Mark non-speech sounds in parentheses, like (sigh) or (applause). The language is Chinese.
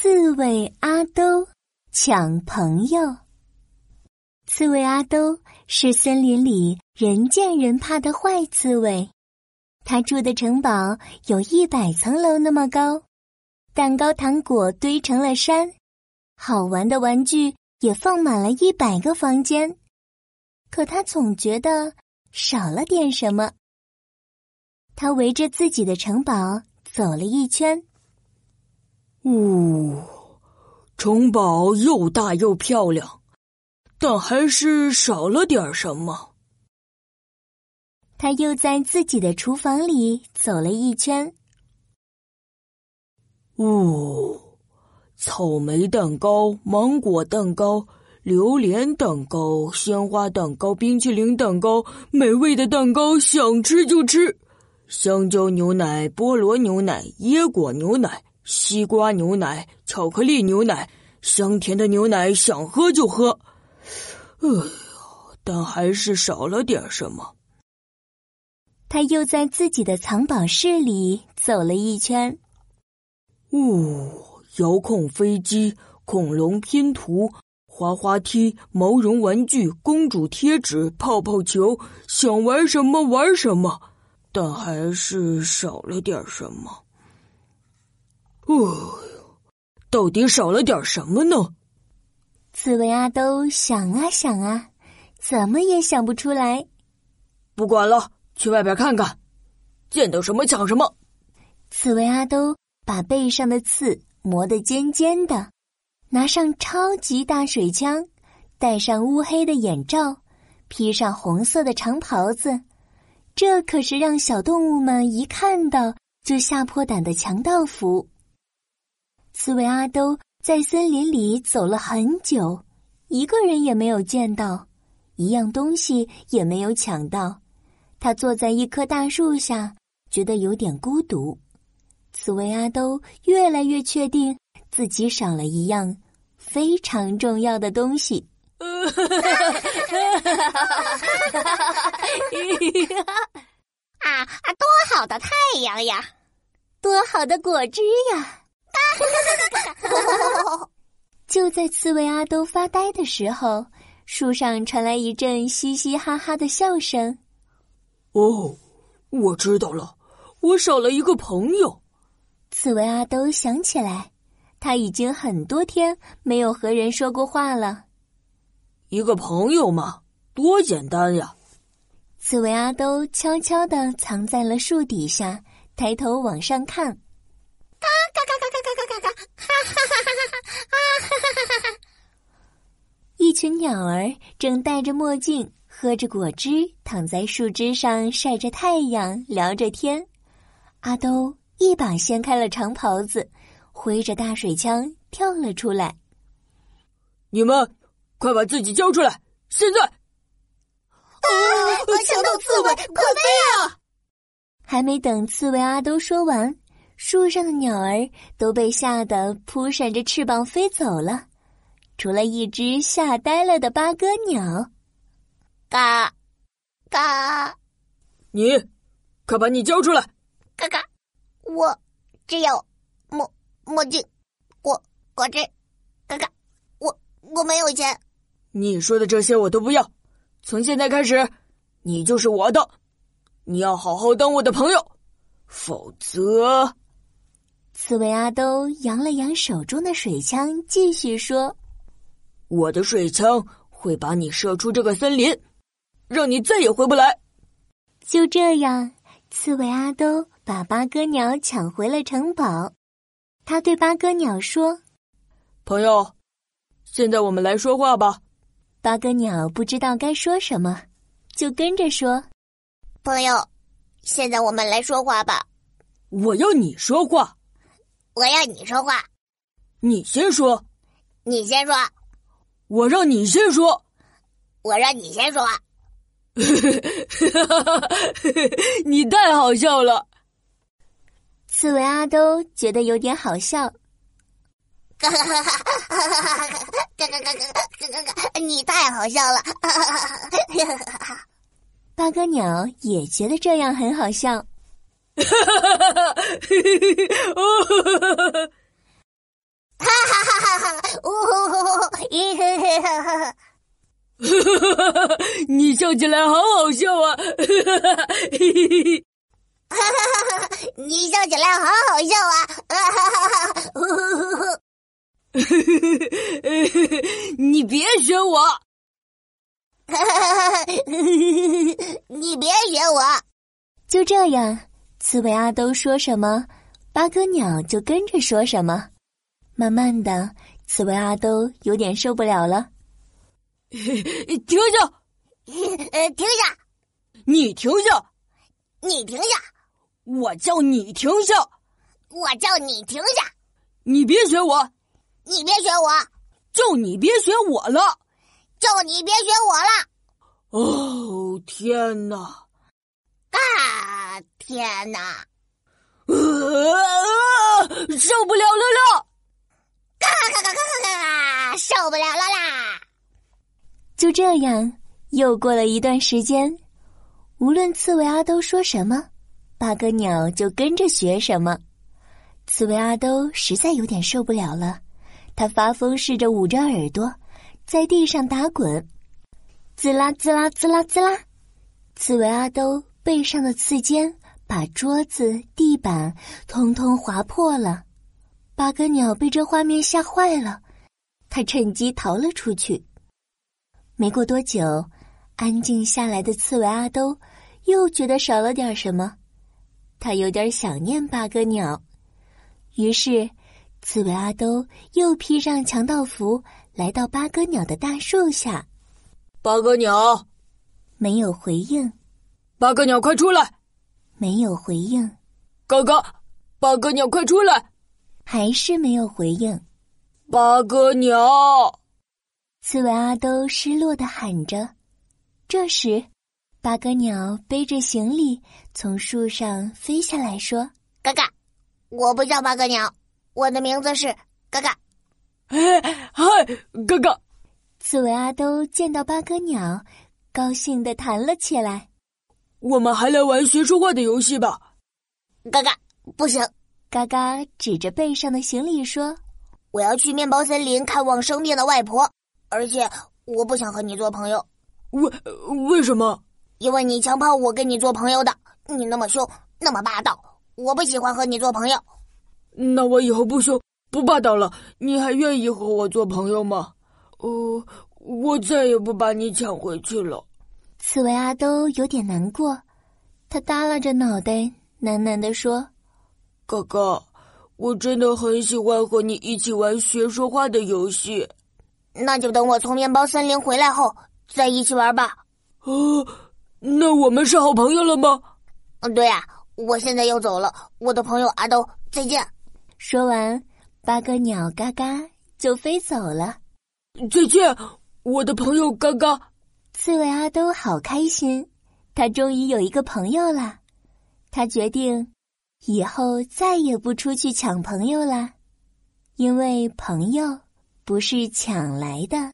刺猬阿兜抢朋友。刺猬阿兜是森林里人见人怕的坏刺猬，他住的城堡有一百层楼那么高，蛋糕糖果堆成了山，好玩的玩具也放满了一百个房间。可他总觉得少了点什么。他围着自己的城堡走了一圈。呜，城堡又大又漂亮，但还是少了点什么。他又在自己的厨房里走了一圈。呜，草莓蛋糕、芒果蛋糕、榴莲蛋糕、鲜花蛋糕、冰淇淋蛋糕，美味的蛋糕，想吃就吃。香蕉牛奶、菠萝牛奶、椰果牛奶。西瓜牛奶、巧克力牛奶，香甜的牛奶，想喝就喝。哎呦，但还是少了点什么。他又在自己的藏宝室里走了一圈。呜，遥控飞机、恐龙拼图、滑滑梯、毛绒玩具、公主贴纸、泡泡球，想玩什么玩什么，但还是少了点什么。哦，到底少了点什么呢？刺猬阿兜想啊想啊，怎么也想不出来。不管了，去外边看看，见到什么抢什么。刺猬阿兜把背上的刺磨得尖尖的，拿上超级大水枪，戴上乌黑的眼罩，披上红色的长袍子。这可是让小动物们一看到就吓破胆的强盗服。刺猬阿兜在森林里走了很久，一个人也没有见到，一样东西也没有抢到。他坐在一棵大树下，觉得有点孤独。刺猬阿兜越来越确定自己少了一样非常重要的东西。啊 (laughs) 啊！多好的太阳呀，多好的果汁呀！(laughs) 就在刺猬阿兜发呆的时候，树上传来一阵嘻嘻哈哈的笑声。哦，我知道了，我少了一个朋友。刺猬阿兜想起来，他已经很多天没有和人说过话了。一个朋友嘛，多简单呀！刺猬阿兜悄悄的藏在了树底下，抬头往上看。群鸟儿正戴着墨镜，喝着果汁，躺在树枝上晒着太阳，聊着天。阿兜一把掀开了长袍子，挥着大水枪跳了出来。你们，快把自己交出来！现在！啊！强盗刺猬，快飞啊！还没等刺猬阿兜说完。树上的鸟儿都被吓得扑闪着翅膀飞走了，除了一只吓呆了的八哥鸟。嘎，嘎，你，快把你交出来！嘎嘎，我只有墨墨镜，果果汁，嘎嘎，我我没有钱。你说的这些我都不要，从现在开始，你就是我的，你要好好当我的朋友，否则。刺猬阿兜扬了扬手中的水枪，继续说：“我的水枪会把你射出这个森林，让你再也回不来。”就这样，刺猬阿兜把八哥鸟抢回了城堡。他对八哥鸟说：“朋友，现在我们来说话吧。”八哥鸟不知道该说什么，就跟着说：“朋友，现在我们来说话吧。”我要你说话。我要你说话，你先说，你先说，我让你先说，我让你先说，(laughs) 你太好笑了。刺猬阿兜觉得有点好笑，(laughs) 你太好笑了。八哥鸟也觉得这样很好笑。哈哈哈哈哈！哈哈哈哈哈！哈哈哈哈！呜呼呼呼！嘿嘿嘿！哈哈哈哈哈！你笑起来好好笑啊！哈哈哈哈嘿！哈哈哈哈哈！你笑起来好好笑啊！哈哈哈哈哈！呵呵呵呵，你别学我！哈哈哈哈哈！你别学我！就这样，刺猬阿兜说什么，八哥鸟就跟着说什么。慢慢的，刺猬阿兜有点受不了了。(laughs) 停下！(laughs) 呃，停下！你停下！你停下！我叫你停下！我叫你停下！你别学我！你别学我！就你别学我了！就你别学我了！哦天哪！啊天哪！呃，受不了了啦！嘎嘎嘎嘎嘎嘎！受不了了啦！就这样，又过了一段时间，无论刺猬阿兜说什么，八哥鸟就跟着学什么。刺猬阿兜实在有点受不了了，他发疯似的捂着耳朵，在地上打滚，滋啦滋啦滋啦滋啦。刺猬阿兜背上的刺尖把桌子、地板通通划破了。八哥鸟被这画面吓坏了，他趁机逃了出去。没过多久，安静下来的刺猬阿兜又觉得少了点什么，他有点想念八哥鸟。于是，刺猬阿兜又披上强盗服，来到八哥鸟的大树下。八哥鸟没有回应。八哥鸟，快出来！没有回应。哥哥，八哥鸟，快出来！还是没有回应。八哥鸟。刺猬阿兜失落的喊着。这时，八哥鸟背着行李从树上飞下来，说：“嘎嘎，我不叫八哥鸟，我的名字是嘎嘎。”哎嗨，嘎嘎！刺猬阿兜见到八哥鸟，高兴的弹了起来。我们还来玩学说话的游戏吧。嘎嘎，不行！嘎嘎指着背上的行李说：“我要去面包森林看望生病的外婆。”而且我不想和你做朋友，为为什么？因为你强迫我跟你做朋友的，你那么凶，那么霸道，我不喜欢和你做朋友。那我以后不凶不霸道了，你还愿意和我做朋友吗？哦，我再也不把你抢回去了。刺猬阿兜有点难过，他耷拉着脑袋，喃喃地说：“哥哥，我真的很喜欢和你一起玩学说话的游戏。”那就等我从面包森林回来后再一起玩吧。哦，那我们是好朋友了吗？嗯，对呀。我现在要走了，我的朋友阿兜，再见。说完，八哥鸟嘎嘎就飞走了。再见，我的朋友嘎嘎。刺猬阿兜好开心，他终于有一个朋友了。他决定以后再也不出去抢朋友啦，因为朋友。不是抢来的。